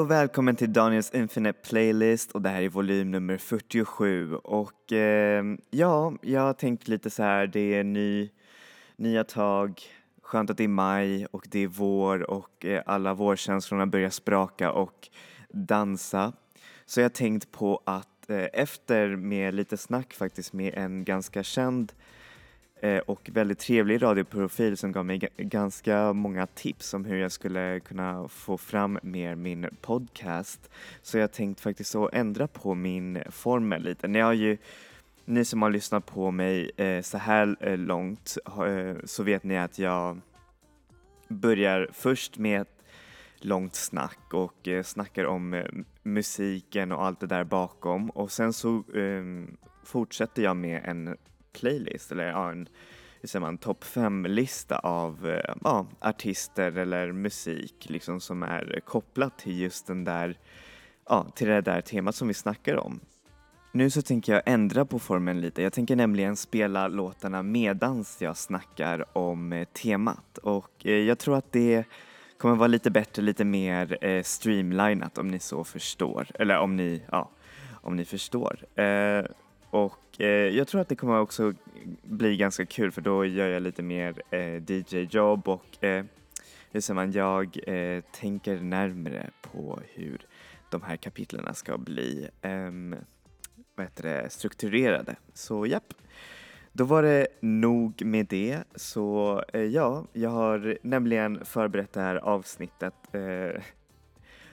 Och välkommen till Daniels Infinite Playlist och det här är volym nummer 47 och eh, ja, jag har tänkt lite så här, det är ny, nya tag, skönt att det är maj och det är vår och eh, alla vårkänslorna börjar spraka och dansa. Så jag har tänkt på att eh, efter med lite snack faktiskt med en ganska känd eh, Eh, och väldigt trevlig radioprofil som gav mig ganska många tips om hur jag skulle kunna få fram mer min podcast. Så jag tänkt faktiskt att ändra på min formel lite. Ni har ju ni som har lyssnat på mig eh, så här eh, långt eh, så vet ni att jag börjar först med ett långt snack och eh, snackar om eh, musiken och allt det där bakom och sen så ehm, fortsätter jag med en playlist eller ja, en hur säger man, topp fem-lista av eh, ja, artister eller musik liksom som är kopplat till just den där, ja, till det där temat som vi snackar om. Nu så tänker jag ändra på formen lite. Jag tänker nämligen spela låtarna medans jag snackar om eh, temat och eh, jag tror att det kommer vara lite bättre, lite mer eh, streamlinat om ni så förstår. Eller om ni, ja, om ni förstår. Eh, och Eh, jag tror att det kommer också bli ganska kul för då gör jag lite mer eh, DJ-jobb och eh, hur säger man, jag eh, tänker närmre på hur de här kapitlerna ska bli ehm, vad heter det, strukturerade. Så japp, då var det nog med det. Så eh, ja, jag har nämligen förberett det här avsnittet eh,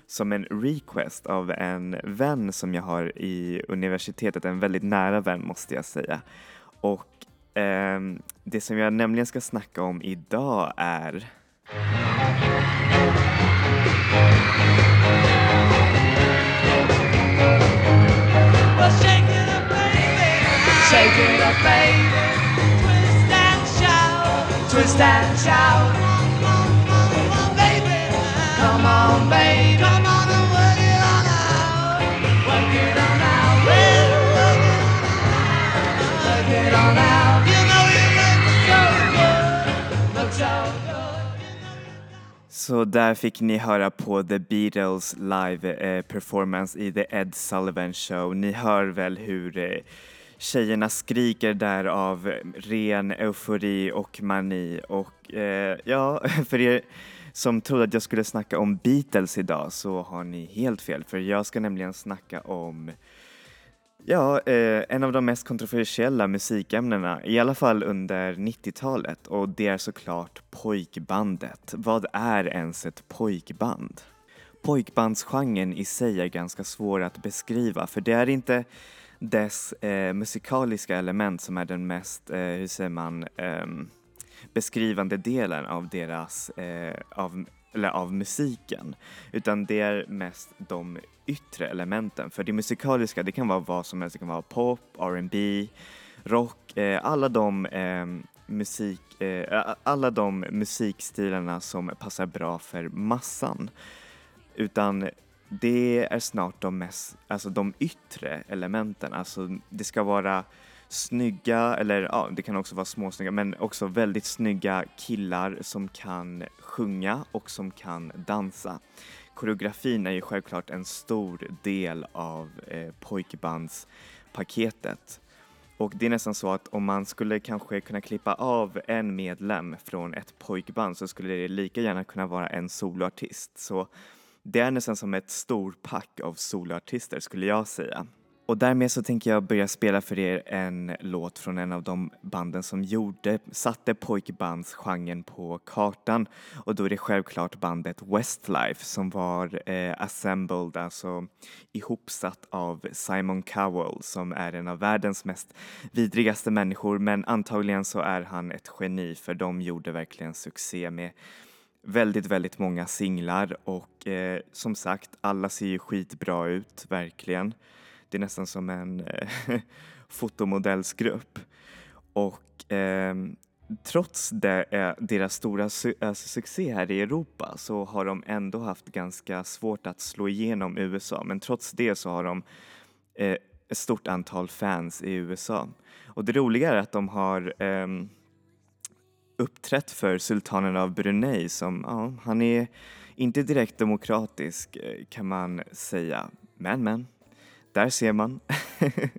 som en request av en vän som jag har i universitetet, en väldigt nära vän måste jag säga. Och eh, det som jag nämligen ska snacka om idag är Shake it up, baby. Twist and shout. Twist and shout. Come on, baby. Come on, Så där fick ni höra på The Beatles live eh, performance i The Ed Sullivan Show. Ni hör väl hur eh, tjejerna skriker där av ren eufori och mani och eh, ja, för er som trodde att jag skulle snacka om Beatles idag så har ni helt fel för jag ska nämligen snacka om Ja, eh, en av de mest kontroversiella musikämnena, i alla fall under 90-talet och det är såklart pojkbandet. Vad är ens ett pojkband? Pojkbandsgenren i sig är ganska svår att beskriva för det är inte dess eh, musikaliska element som är den mest, eh, hur säger man, eh, beskrivande delen av deras, eh, av, eller av musiken. Utan det är mest de yttre elementen. För det musikaliska, det kan vara vad som helst. Det kan vara pop, R&B, rock, eh, alla de eh, musik, eh, alla de musikstilarna som passar bra för massan. Utan det är snart de mest, alltså de yttre elementen, alltså det ska vara snygga, eller ja, det kan också vara småsnygga, men också väldigt snygga killar som kan sjunga och som kan dansa. Koreografin är ju självklart en stor del av eh, pojkbandspaketet. Och det är nästan så att om man skulle kanske kunna klippa av en medlem från ett pojkband så skulle det lika gärna kunna vara en soloartist. Så det är nästan som ett storpack av soloartister skulle jag säga. Och därmed så tänker jag börja spela för er en låt från en av de banden som gjorde, satte pojkbandsgenren på kartan. Och då är det självklart bandet Westlife som var eh, assembled, alltså ihopsatt av Simon Cowell som är en av världens mest vidrigaste människor. Men antagligen så är han ett geni för de gjorde verkligen succé med väldigt, väldigt många singlar. Och eh, som sagt, alla ser ju skitbra ut, verkligen. Det är nästan som en eh, fotomodellsgrupp. Och eh, trots det, eh, deras stora su alltså, succé här i Europa så har de ändå haft ganska svårt att slå igenom USA. Men trots det så har de eh, ett stort antal fans i USA. Och det roliga är att de har ehm, uppträtt för sultanen av Brunei som, ja, han är inte direkt demokratisk eh, kan man säga, men men, där ser man.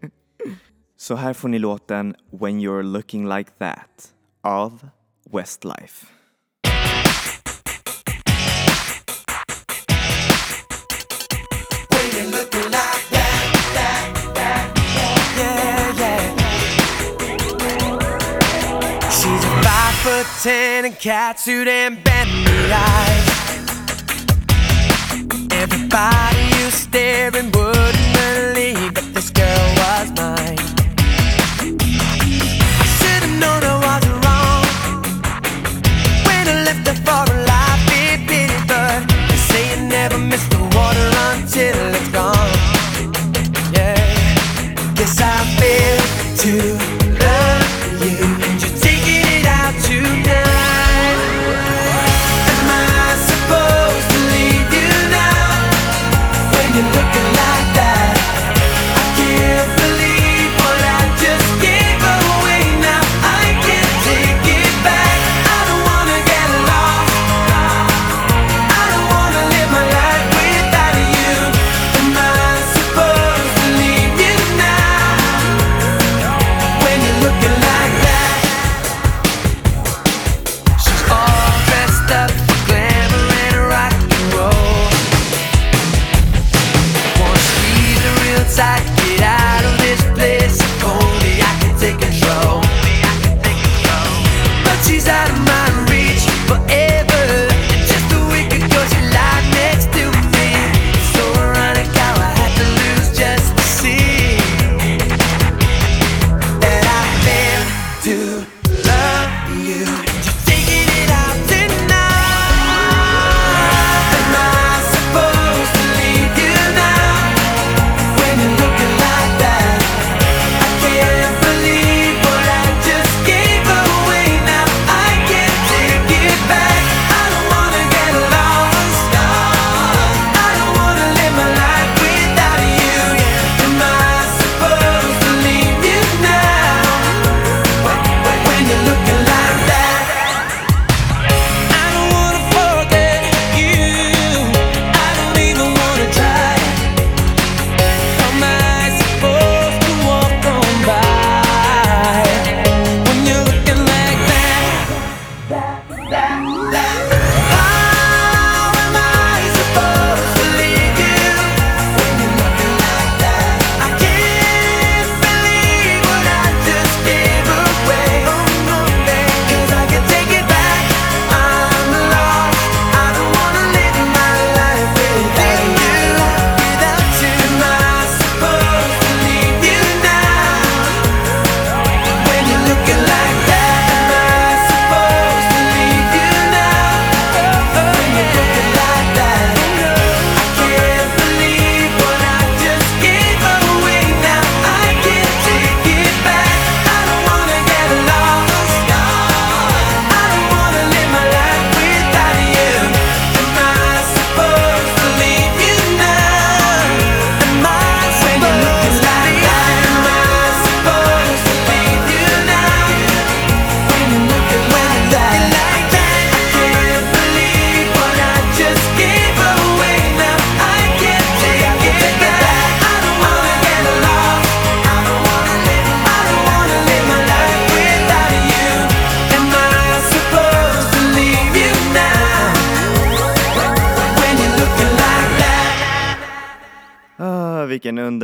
Så här får ni låten When you're looking like that av Westlife. She's a five ten and catsuit and bendy eyes. Everybody you staring wouldn't believe that this girl was mine. I should have known I was wrong when I left her for a life it pity, but they say you never miss the water until it's gone.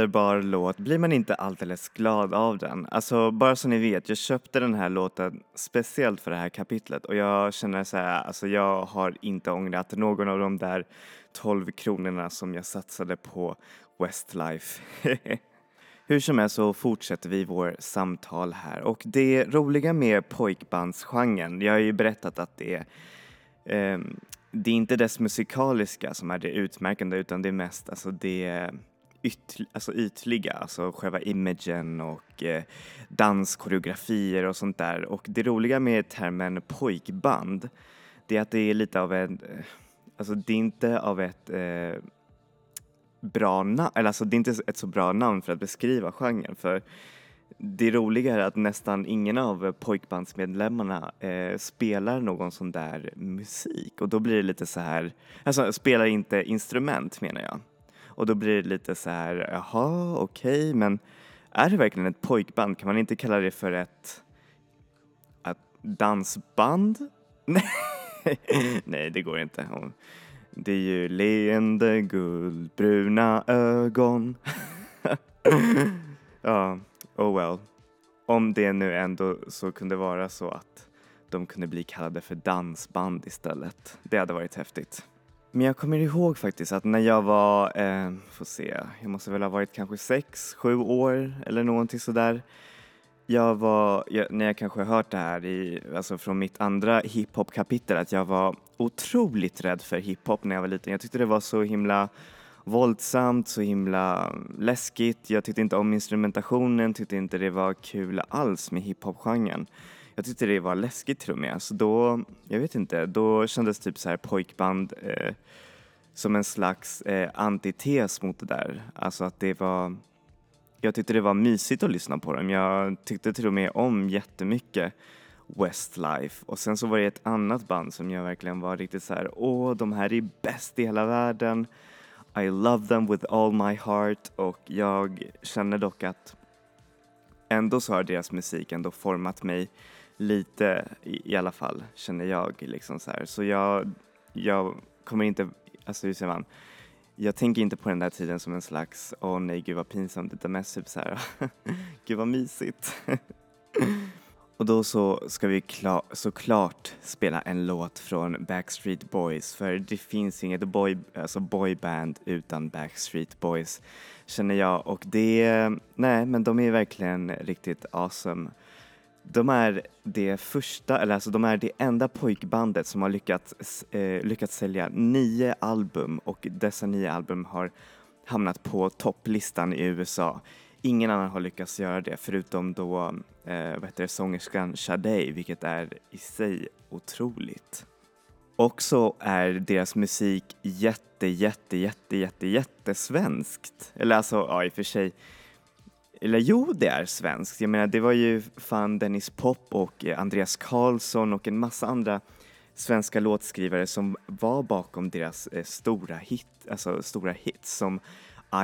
Underbar låt. Blir man inte alldeles glad av den? Alltså, bara så ni vet, jag köpte den här låten speciellt för det här kapitlet och jag känner så här, alltså jag har inte ångrat någon av de där 12 kronorna som jag satsade på Westlife. Hur som helst så fortsätter vi vår samtal här och det roliga med pojkbandsgenren, jag har ju berättat att det är eh, det är inte dess musikaliska som är det utmärkande utan det är mest alltså det yt, alltså ytliga, alltså själva imagen och eh, danskoreografier och sånt där. Och det roliga med termen pojkband, det är att det är lite av en, eh, alltså det är inte av ett eh, bra namn, eller alltså det är inte ett så bra namn för att beskriva genren för det roliga är att nästan ingen av pojkbandsmedlemmarna eh, spelar någon sån där musik och då blir det lite så här, alltså spelar inte instrument menar jag. Och då blir det lite så här, jaha okej okay, men är det verkligen ett pojkband? Kan man inte kalla det för ett, ett dansband? Nej, det går inte. Det är ju leende guldbruna ögon. ja, oh well. Om det nu ändå så kunde vara så att de kunde bli kallade för dansband istället. Det hade varit häftigt. Men jag kommer ihåg faktiskt att när jag var, eh, får se, jag måste väl ha varit kanske sex, sju år eller någonting sådär. Jag var, jag, när jag kanske hört det här i, alltså från mitt andra hiphop-kapitel, att jag var otroligt rädd för hiphop när jag var liten. Jag tyckte det var så himla våldsamt, så himla läskigt. Jag tyckte inte om instrumentationen, tyckte inte det var kul alls med hiphop-genren. Jag tyckte det var läskigt till och med. Så då, jag vet inte, då kändes typ så här pojkband eh, som en slags eh, antites mot det där. Alltså att det var, jag tyckte det var mysigt att lyssna på dem. Jag tyckte till och med om jättemycket Westlife och sen så var det ett annat band som jag verkligen var riktigt så här, åh de här är bäst i hela världen. I love them with all my heart och jag känner dock att ändå så har deras musik ändå format mig lite i, i alla fall, känner jag liksom så här. Så jag, jag kommer inte, alltså hur säger man, jag tänker inte på den där tiden som en slags, åh oh, nej gud vad pinsamt, utan mest typ så här, gud vad mysigt. Och då så ska vi klar, såklart spela en låt från Backstreet Boys för det finns inget boy, alltså boyband utan Backstreet Boys känner jag och det, nej men de är verkligen riktigt awesome. De är det första, eller alltså de är det enda pojkbandet som har lyckats, eh, lyckats sälja nio album och dessa nio album har hamnat på topplistan i USA. Ingen annan har lyckats göra det förutom då eh, vad heter det, sångerskan Sade, vilket är i sig otroligt. Också är deras musik jätte, jätte, jätte, jätte, jättesvenskt. Eller alltså, ja i och för sig, eller jo, det är svenskt. Jag menar, det var ju fan Dennis Pop och eh, Andreas Karlsson och en massa andra svenska låtskrivare som var bakom deras eh, stora hit, alltså stora hits som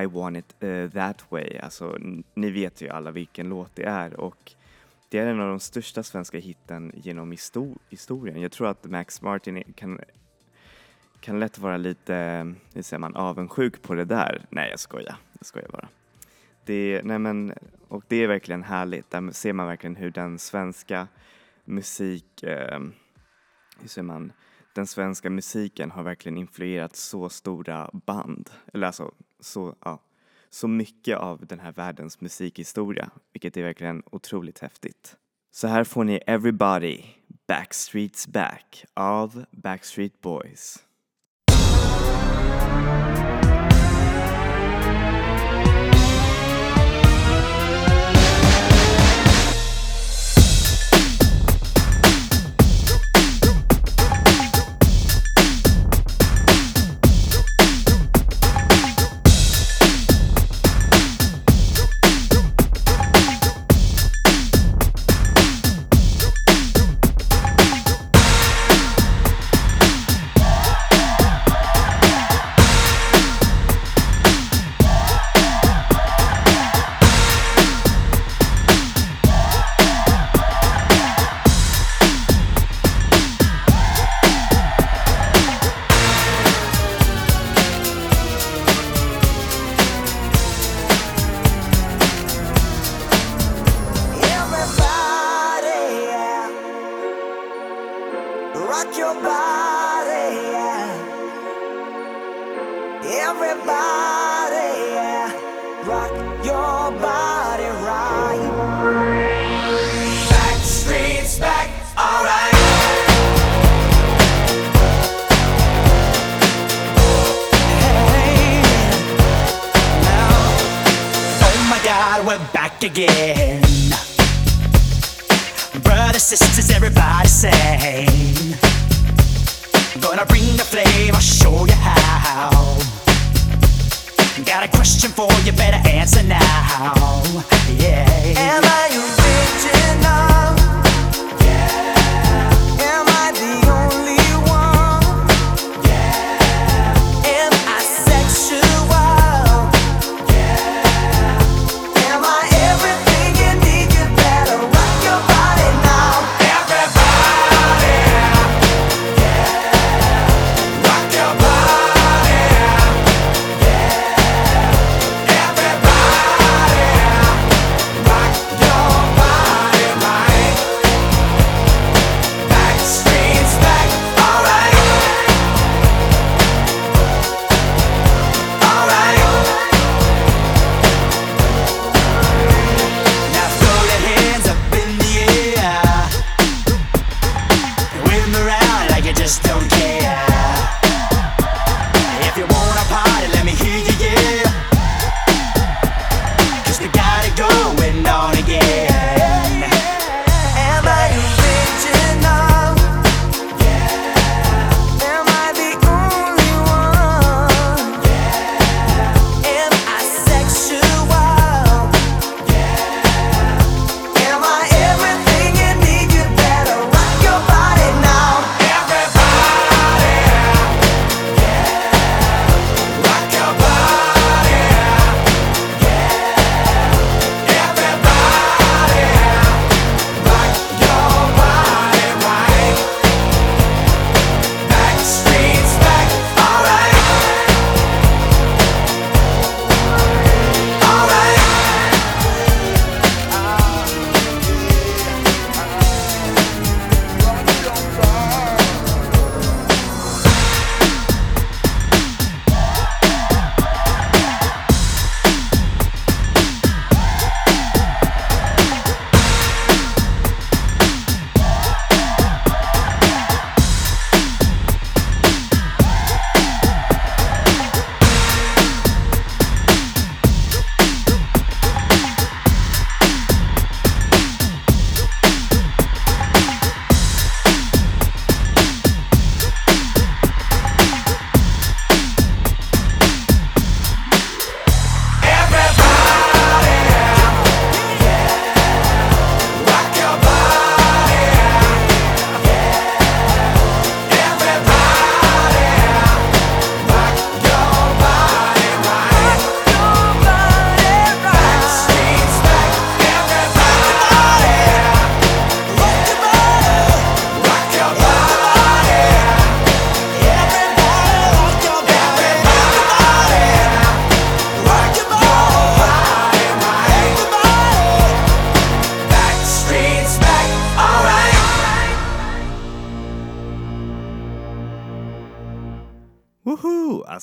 I want it uh, that way. Alltså, ni vet ju alla vilken låt det är och det är en av de största svenska hitten genom historien. Jag tror att Max Martin kan, kan lätt vara lite, eh, hur säger man, avundsjuk på det där. Nej, jag skojar. Jag skojar bara. Det, nej men, och det är verkligen härligt. Där ser man verkligen hur den svenska musik, eh, hur säger man, den svenska musiken har verkligen influerat så stora band. Eller alltså, så, ja, så mycket av den här världens musikhistoria, vilket är verkligen otroligt häftigt. Så här får ni Everybody, Backstreets Back av Backstreet Boys.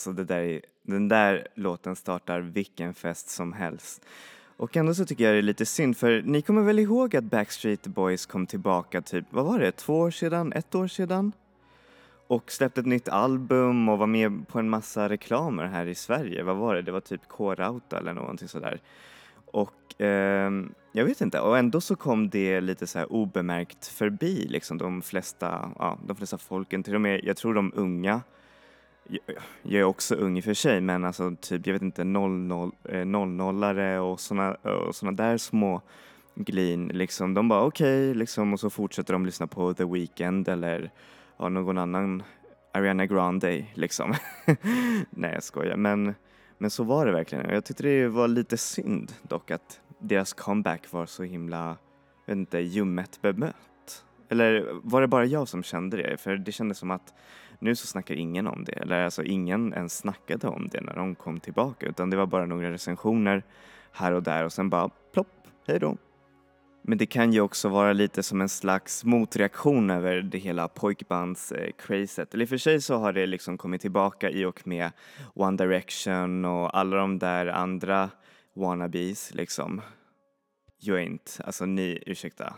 Alltså det där, är- den där låten startar vilken fest som helst. Och ändå så tycker jag det är lite synd för ni kommer väl ihåg att Backstreet Boys kom tillbaka typ, vad var det, två år sedan, ett år sedan? Och släppte ett nytt album och var med på en massa reklamer här i Sverige. Vad var det? Det var typ K-Rauta eller någonting sådär. Och eh, jag vet inte, och ändå så kom det lite så här obemärkt förbi liksom de flesta, ja, de flesta folken, till och med, jag tror de unga jag- är också ung i och för sig, men alltså typ, jag vet inte, 00-are eh, och såna, och såna där små glin, liksom, de bara okej, liksom, och så fortsätter de lyssna på The Weeknd eller ja, någon annan Ariana Grande, liksom. Nej, jag skojar, men, men så var det verkligen. Jag tyckte det var lite synd dock att deras comeback var så himla, jag vet inte, ljummet bemött. Eller var det bara jag som kände det? För det kändes som att nu så snackar ingen om det, eller alltså ingen ens snackade om det när de kom tillbaka utan det var bara några recensioner här och där och sen bara plopp, hej då. Men det kan ju också vara lite som en slags motreaktion över det hela pojkbands-crazet. Eh, eller i och för sig så har det liksom kommit tillbaka i och med One Direction och alla de där andra wannabes liksom. You ain't, alltså ni, ursäkta,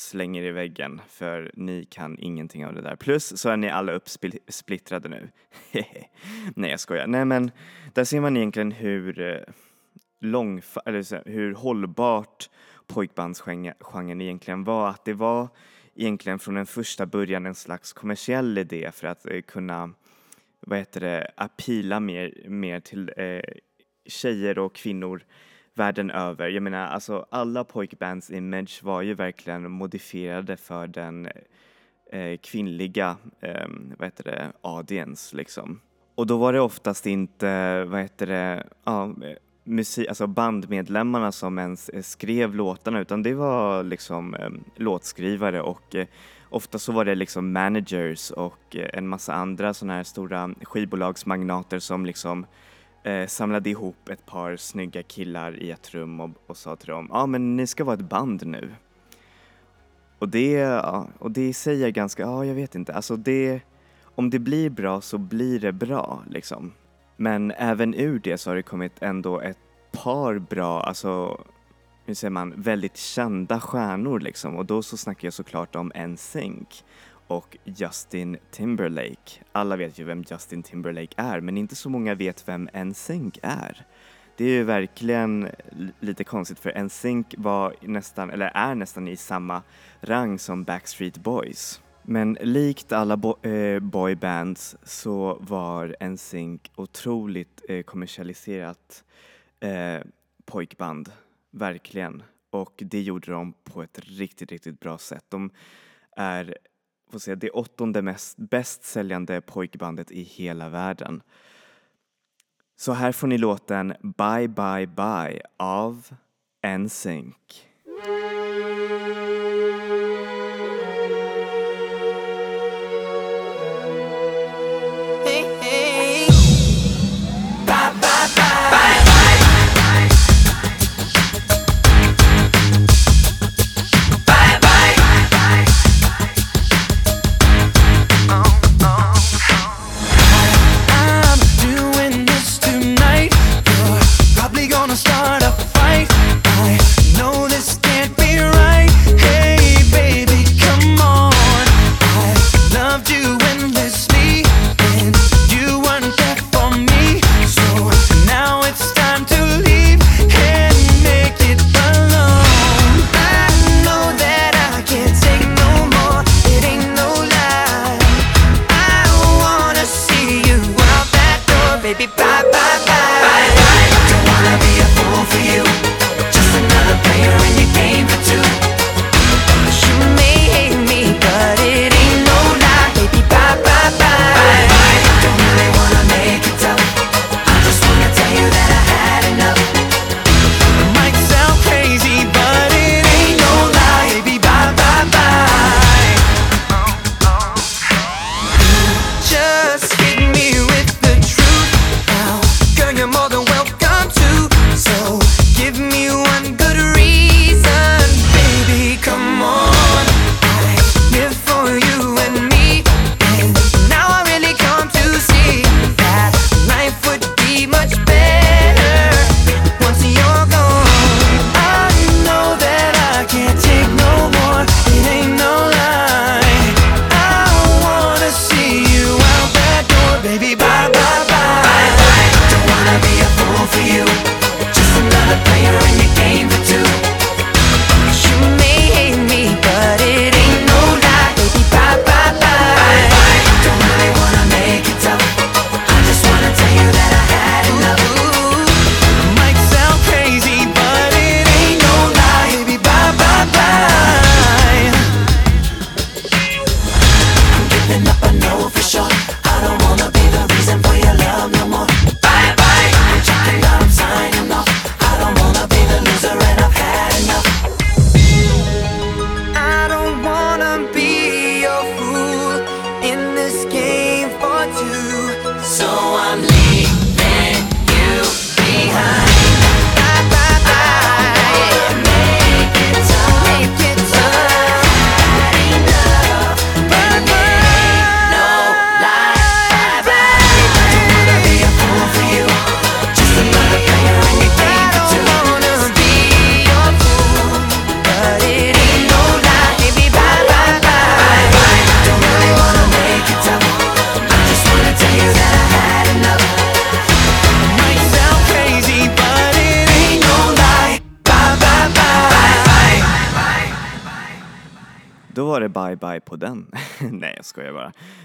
slänger i väggen för ni kan ingenting av det där. Plus så är ni alla uppsplittrade nu. Nej jag skojar. Nej men där ser man egentligen hur eh, lång, eller hur hållbart pojkbandsgenren egentligen var. Att det var egentligen från den första början en slags kommersiell idé för att eh, kunna, vad heter det, apila mer, mer till eh, tjejer och kvinnor världen över. Jag menar, alltså alla pojkbands image var ju verkligen modifierade för den eh, kvinnliga, eh, vad heter det, audience liksom. Och då var det oftast inte, vad heter det, ja, musik, alltså bandmedlemmarna som ens skrev låtarna utan det var liksom eh, låtskrivare och eh, ofta så var det liksom managers och eh, en massa andra sådana här stora skivbolagsmagnater som liksom eh, samlade ihop ett par snygga killar i ett rum och, och sa till dem, ja ah, men ni ska vara ett band nu. Och det, ja, och det i sig är ganska, ja jag vet inte, alltså det, om det blir bra så blir det bra liksom. Men även ur det så har det kommit ändå ett par bra, alltså hur säger man, väldigt kända stjärnor liksom och då så snackar jag såklart om NSYNC och Justin Timberlake. Alla vet ju vem Justin Timberlake är men inte så många vet vem NSYNC är. Det är ju verkligen lite konstigt för NSYNC var nästan, eller är nästan i samma rang som Backstreet Boys. Men likt alla bo- eh, boybands så var NSYNC otroligt eh, kommersialiserat eh, pojkband, verkligen. Och det gjorde de på ett riktigt, riktigt bra sätt. De är får se, det åttonde mest bäst säljande pojkbandet i hela världen. Så här får ni låten Bye Bye Bye av NSYNC.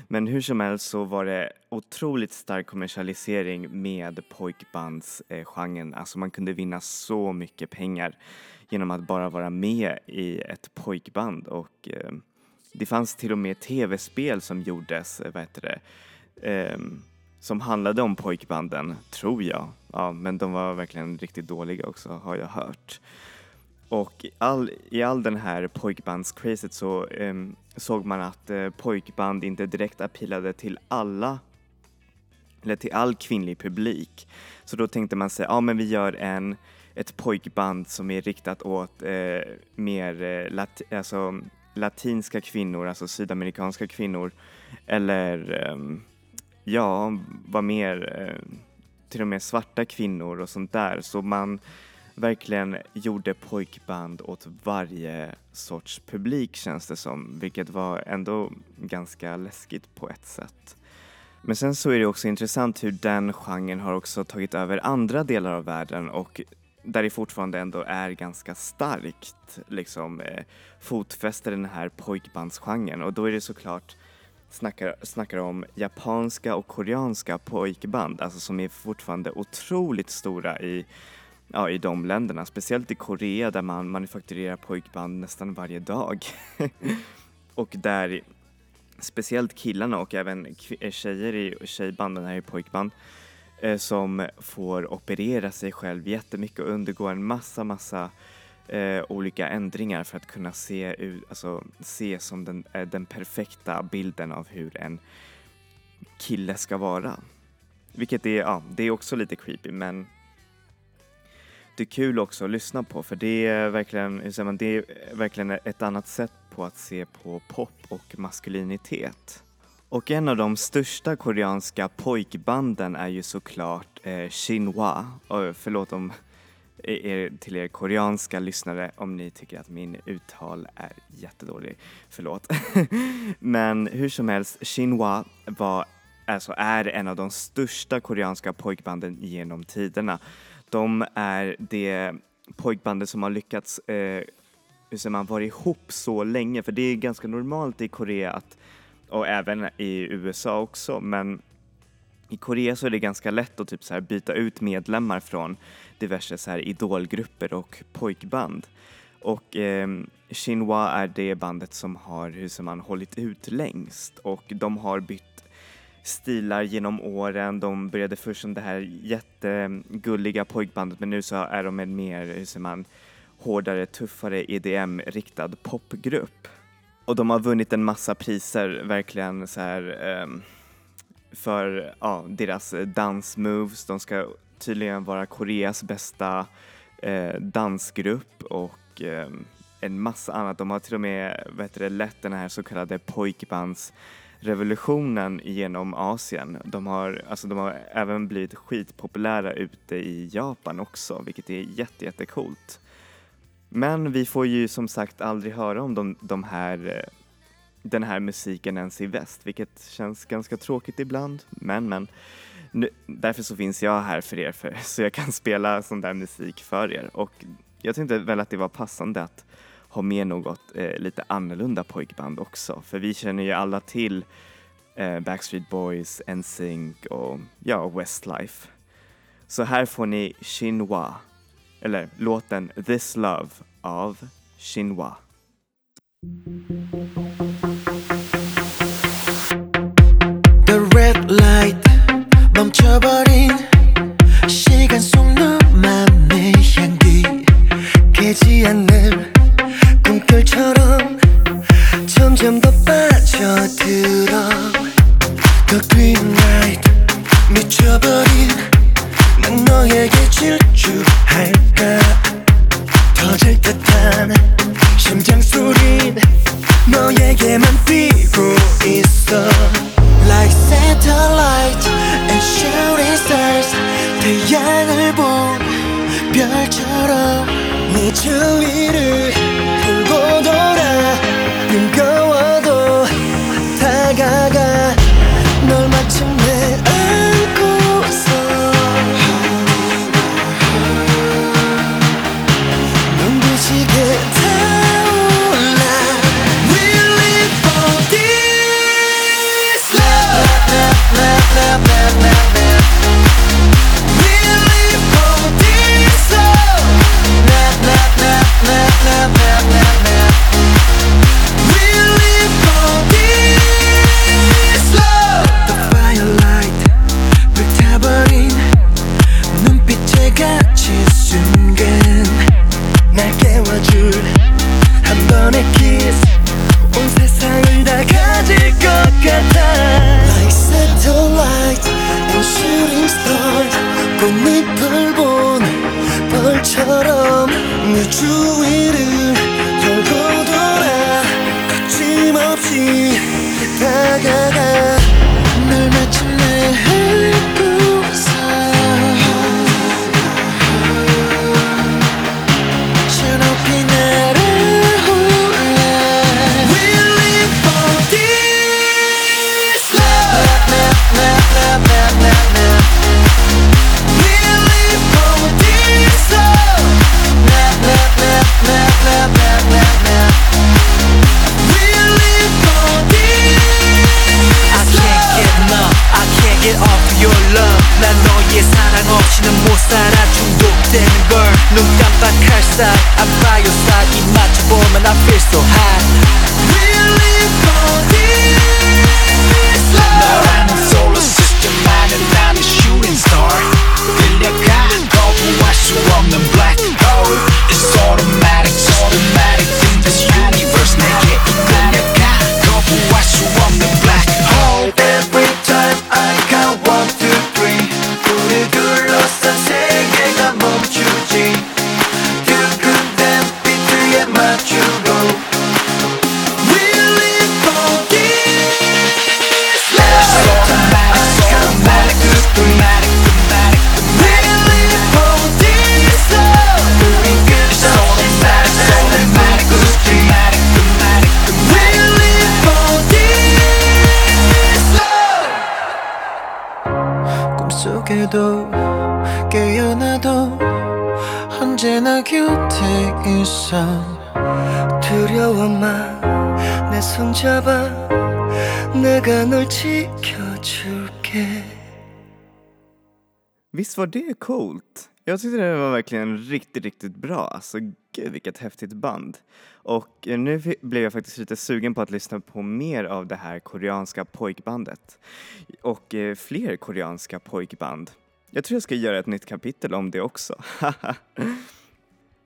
Men hur som helst så var det otroligt stark kommersialisering med pojkbandsgenren. Alltså man kunde vinna så mycket pengar genom att bara vara med i ett pojkband och eh, det fanns till och med tv-spel som gjordes, eh, vad heter det, eh, som handlade om pojkbanden, tror jag. Ja, men de var verkligen riktigt dåliga också, har jag hört. Och all, i all den här pojkbandscrazet så eh, såg man att eh, pojkband inte direkt appealade till alla eller till all kvinnlig publik. Så då tänkte man sig, ja men vi gör en, ett pojkband som är riktat åt eh, mer eh, lat, alltså, latinska kvinnor, alltså sydamerikanska kvinnor. Eller ehm, ja, vad mer, eh, till och med svarta kvinnor och sånt där. Så man verkligen gjorde pojkband åt varje sorts publik känns det som, vilket var ändå ganska läskigt på ett sätt. Men sen så är det också intressant hur den genren har också tagit över andra delar av världen och där det fortfarande ändå är ganska starkt liksom eh, fotfäste den här pojkbandsgenren och då är det såklart snackar, snackar om japanska och koreanska pojkband, alltså som är fortfarande otroligt stora i ja, i de länderna, speciellt i Korea där man manufakturerar pojkband nästan varje dag. och där speciellt killarna och även eh, tjejer i tjejbanden här i pojkband eh, som får operera sig själv jättemycket och undergå en massa, massa eh, olika ändringar för att kunna se, ut, alltså, se som den, eh, den perfekta bilden av hur en kille ska vara. Vilket är, ja, det är också lite creepy men det är kul också att lyssna på för det är verkligen, hur säger man, det är verkligen ett annat sätt på att se på pop och maskulinitet. Och en av de största koreanska pojkbanden är ju såklart eh, Shinhwa. Oh, förlåt om er, till er koreanska lyssnare om ni tycker att min uttal är jättedålig. Förlåt. Men hur som helst, Shinhwa var, alltså är en av de största koreanska pojkbanden genom tiderna. De är det pojkbandet som har lyckats eh, hur säger man, vara ihop så länge. För det är ganska normalt i Korea att, och även i USA också, men i Korea så är det ganska lätt att typ så här byta ut medlemmar från diverse så här idolgrupper och pojkband. Och eh, Shinhwa är det bandet som har, hur man, hållit ut längst och de har bytt stilar genom åren. De började först som det här jättegulliga pojkbandet men nu så är de en mer, hur säger man, hårdare, tuffare EDM-riktad popgrupp. Och de har vunnit en massa priser, verkligen så här um, för ja, deras dansmoves. De ska tydligen vara Koreas bästa eh, dansgrupp och eh, en massa annat. De har till och med vad heter det, lett den här så kallade pojkbands revolutionen genom Asien. De har, alltså, de har även blivit skitpopulära ute i Japan också, vilket är jätte, jättecoolt. Men vi får ju som sagt aldrig höra om de, de här, den här musiken ens i väst, vilket känns ganska tråkigt ibland. Men, men. Nu, därför så finns jag här för er, för, så jag kan spela sån där musik för er. Och jag tänkte väl att det var passande att ha med något eh, lite annorlunda pojkband också. För vi känner ju alla till eh, Backstreet Boys, NSYNC och ja, Westlife. Så här får ni Shinhwa, eller låten This Love av Shinhwa. The red light 멈춰버린 시간 속 너만의 향기 깨지 않는 점점 더 빠져들어. The green light 미쳐버린 난 너에게 질주할까? 터질 듯한 심장 소린 너에게만 뛰고 있어. Like satellite and shooting stars 태양을 본 별처럼 네 주위를 꿈속에도 깨어나도 언제나 곁에 있어 두려워 마내 손잡아 내가 널 지켜줄게 Visst var det coolt? Jag tyckte det var verkligen riktigt, riktigt bra. Alltså gud vilket häftigt band. Och eh, nu blev jag faktiskt lite sugen på att lyssna på mer av det här koreanska pojkbandet. Och eh, fler koreanska pojkband. Jag tror jag ska göra ett nytt kapitel om det också.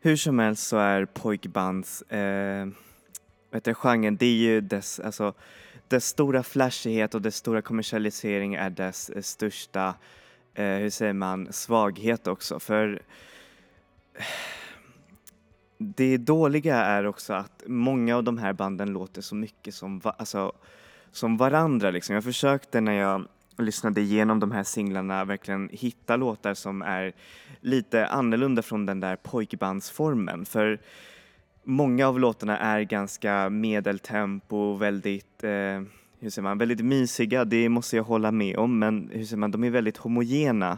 Hur som helst så är pojkbands, eh, vad heter det, genren, det är ju dess, alltså dess stora flashighet och dess stora kommersialisering är dess eh, största eh, hur säger man, svaghet också. För det dåliga är också att många av de här banden låter så mycket som, va- alltså, som varandra. Liksom. Jag försökte när jag lyssnade igenom de här singlarna verkligen hitta låtar som är lite annorlunda från den där pojkbandsformen. För många av låtarna är ganska medeltempo, väldigt, eh, hur säger man, väldigt mysiga, det måste jag hålla med om, men hur säger man, de är väldigt homogena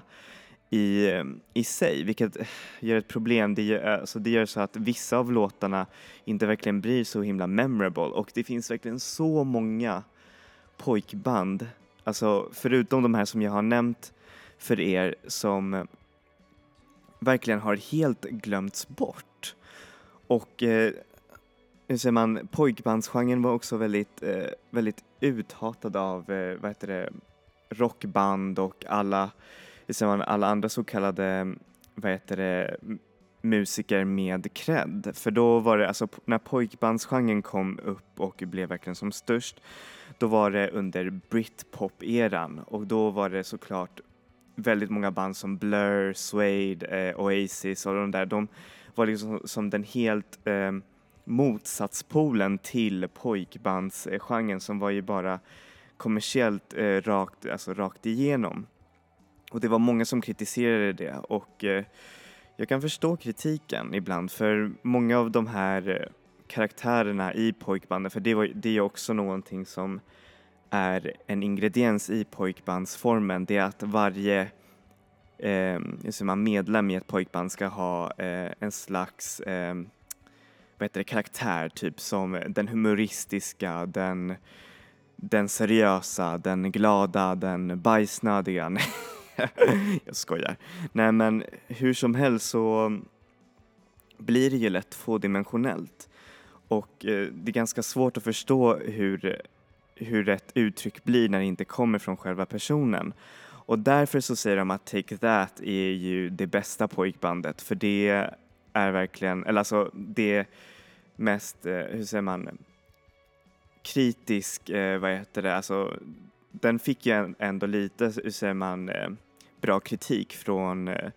i, i sig, vilket gör ett problem. Det gör, alltså det gör så att vissa av låtarna inte verkligen blir så himla memorable och det finns verkligen så många pojkband, alltså förutom de här som jag har nämnt för er som verkligen har helt glömts bort. Och eh, hur säger man, pojkbandsgenren var också väldigt, eh, väldigt uthatad av, eh, vad heter det, rockband och alla, hur säger man, alla andra så kallade, vad heter det, musiker med cred. För då var det, alltså när pojkbandsgenren kom upp och blev verkligen som störst, då var det under britpop-eran och då var det såklart väldigt många band som Blur, Suede, eh, Oasis och de där, de var liksom som den helt eh, motsatspolen till pojkbandsgenren som var ju bara kommersiellt eh, rakt, alltså rakt igenom. Och det var många som kritiserade det och eh, jag kan förstå kritiken ibland för många av de här eh, karaktärerna i pojkbanden, för det, var, det är ju också någonting som är en ingrediens i pojkbandsformen, det är att varje eh, man, medlem i ett pojkband ska ha eh, en slags eh, bättre vad heter det, karaktär, typ som den humoristiska, den den seriösa, den glada, den bajsnödiga. Jag skojar. Nej men hur som helst så blir det ju lätt tvådimensionellt och eh, det är ganska svårt att förstå hur, hur rätt uttryck blir när det inte kommer från själva personen. Och därför så säger de att Take That är ju det bästa pojkbandet för det är verkligen, eller alltså det mest, eh, hur säger man, kritisk, eh, vad heter det, alltså den fick ju ändå lite, hur säger man, eh, bra kritik från eh,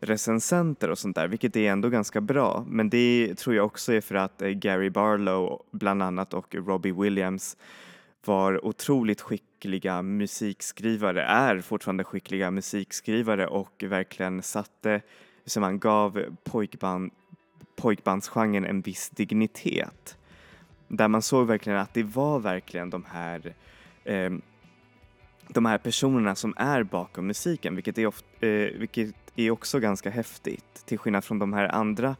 recensenter och sånt där, vilket är ändå ganska bra. Men det tror jag också är för att eh, Gary Barlow bland annat och Robbie Williams var otroligt skickliga musikskrivare, är fortfarande skickliga musikskrivare och verkligen satte, som man gav pojkband, pojkbandsgenren en viss dignitet. Där man såg verkligen att det var verkligen de här eh, de här personerna som är bakom musiken, vilket är, ofta, eh, vilket är också ganska häftigt, till skillnad från de här andra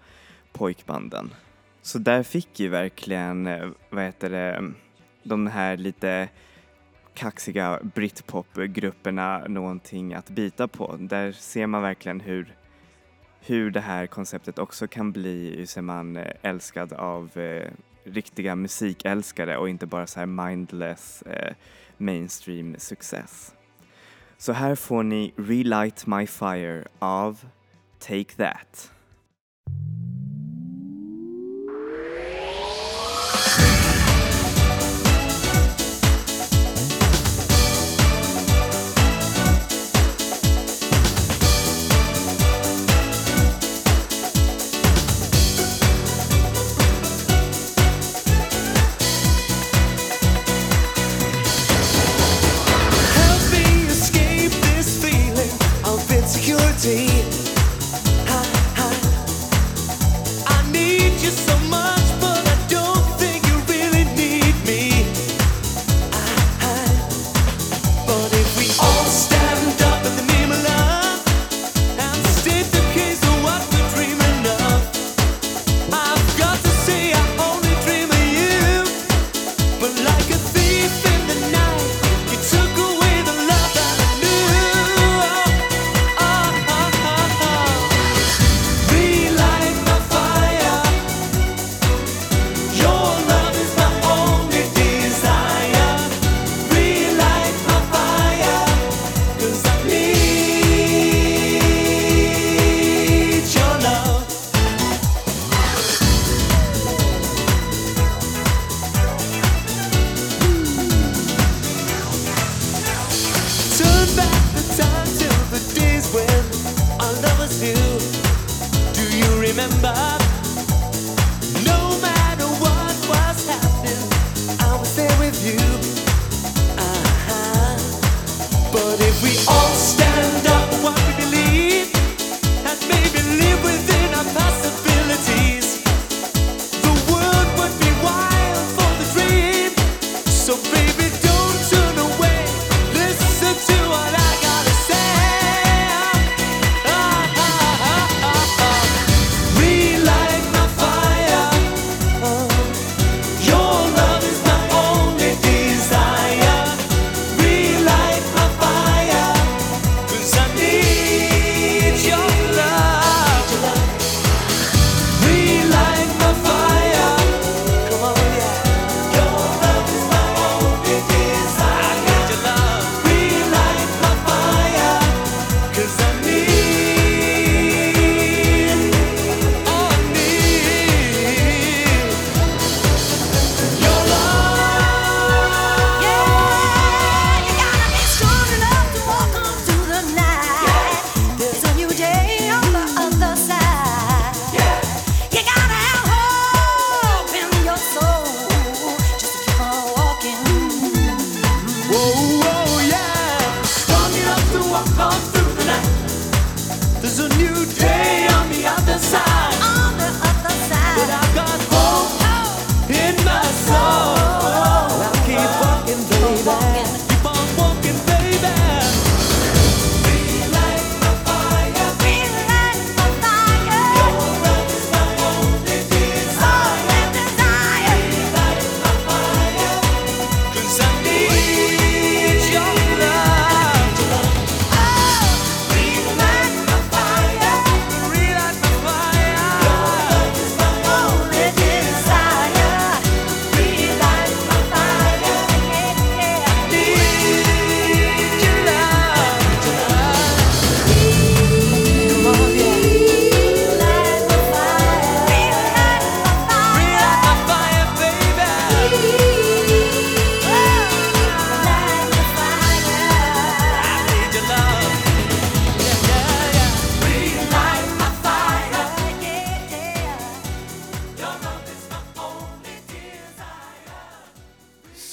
pojkbanden. Så där fick ju verkligen, eh, vad heter det, de här lite kaxiga britpop-grupperna någonting att bita på. Där ser man verkligen hur, hur det här konceptet också kan bli, hur ser man, eh, älskad av eh, riktiga musikälskare och inte bara så här mindless eh, mainstream success. Så här får ni Relight My Fire av Take That.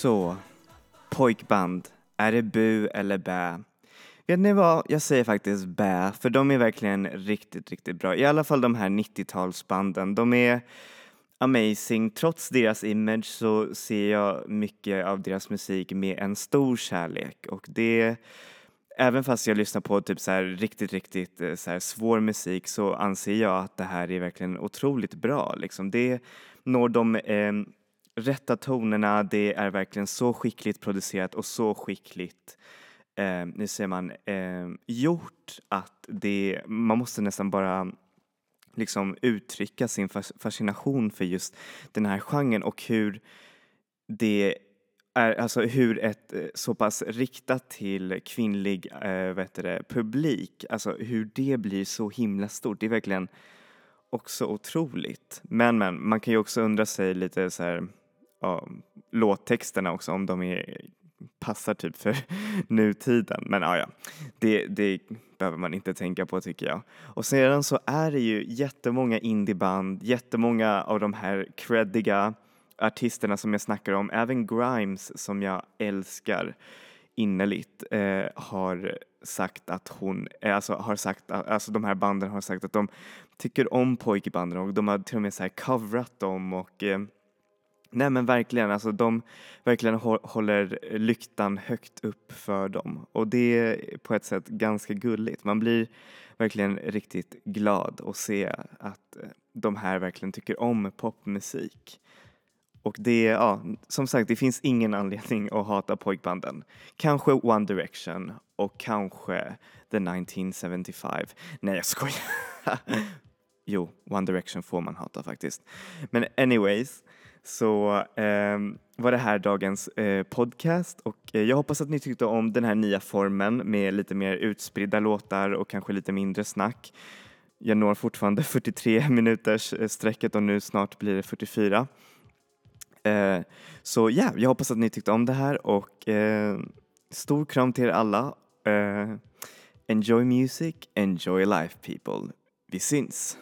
Så... pojkband, är det bu eller bä? Vet ni vad, jag säger faktiskt bä, för de är verkligen riktigt, riktigt bra. I alla fall de här 90-talsbanden. De är amazing. Trots deras image så ser jag mycket av deras musik med en stor kärlek och det Även fast jag lyssnar på typ så här riktigt, riktigt eh, så här svår musik så anser jag att det här är verkligen otroligt bra. Liksom det når de eh, rätta tonerna, det är verkligen så skickligt producerat och så skickligt eh, nu ser man, eh, gjort att det, man måste nästan bara liksom uttrycka sin fascination för just den här genren och hur det är, alltså hur ett eh, så pass riktat till kvinnlig eh, vet det, publik, alltså hur det blir så himla stort. Det är verkligen också otroligt. Men, men man kan ju också undra sig lite så här, ja, låttexterna också om de är passar typ för nutiden. Men ja, ja, det, det behöver man inte tänka på tycker jag. Och sedan så är det ju jättemånga indieband, jättemånga av de här creddiga artisterna som jag snackar om, även Grimes som jag älskar innerligt eh, har sagt att hon, eh, alltså har sagt, alltså de här banden har sagt att de tycker om pojkbanden och de har till och med så här coverat dem och eh, Nej men verkligen, alltså de verkligen håller lyktan högt upp för dem och det är på ett sätt ganska gulligt. Man blir verkligen riktigt glad att se att eh, de här verkligen tycker om popmusik. Och det, ja, som sagt, det finns ingen anledning att hata pojkbanden. Kanske One Direction och kanske The 1975. Nej, jag skojar. jo, One Direction får man hata faktiskt. Men anyways, så eh, var det här dagens eh, podcast och eh, jag hoppas att ni tyckte om den här nya formen med lite mer utspridda låtar och kanske lite mindre snack. Jag når fortfarande 43 minuters eh, och nu snart blir det 44. Eh, så ja, jag hoppas att ni tyckte om det här och eh, stor kram till er alla. Eh, enjoy music, enjoy life people. Vi syns!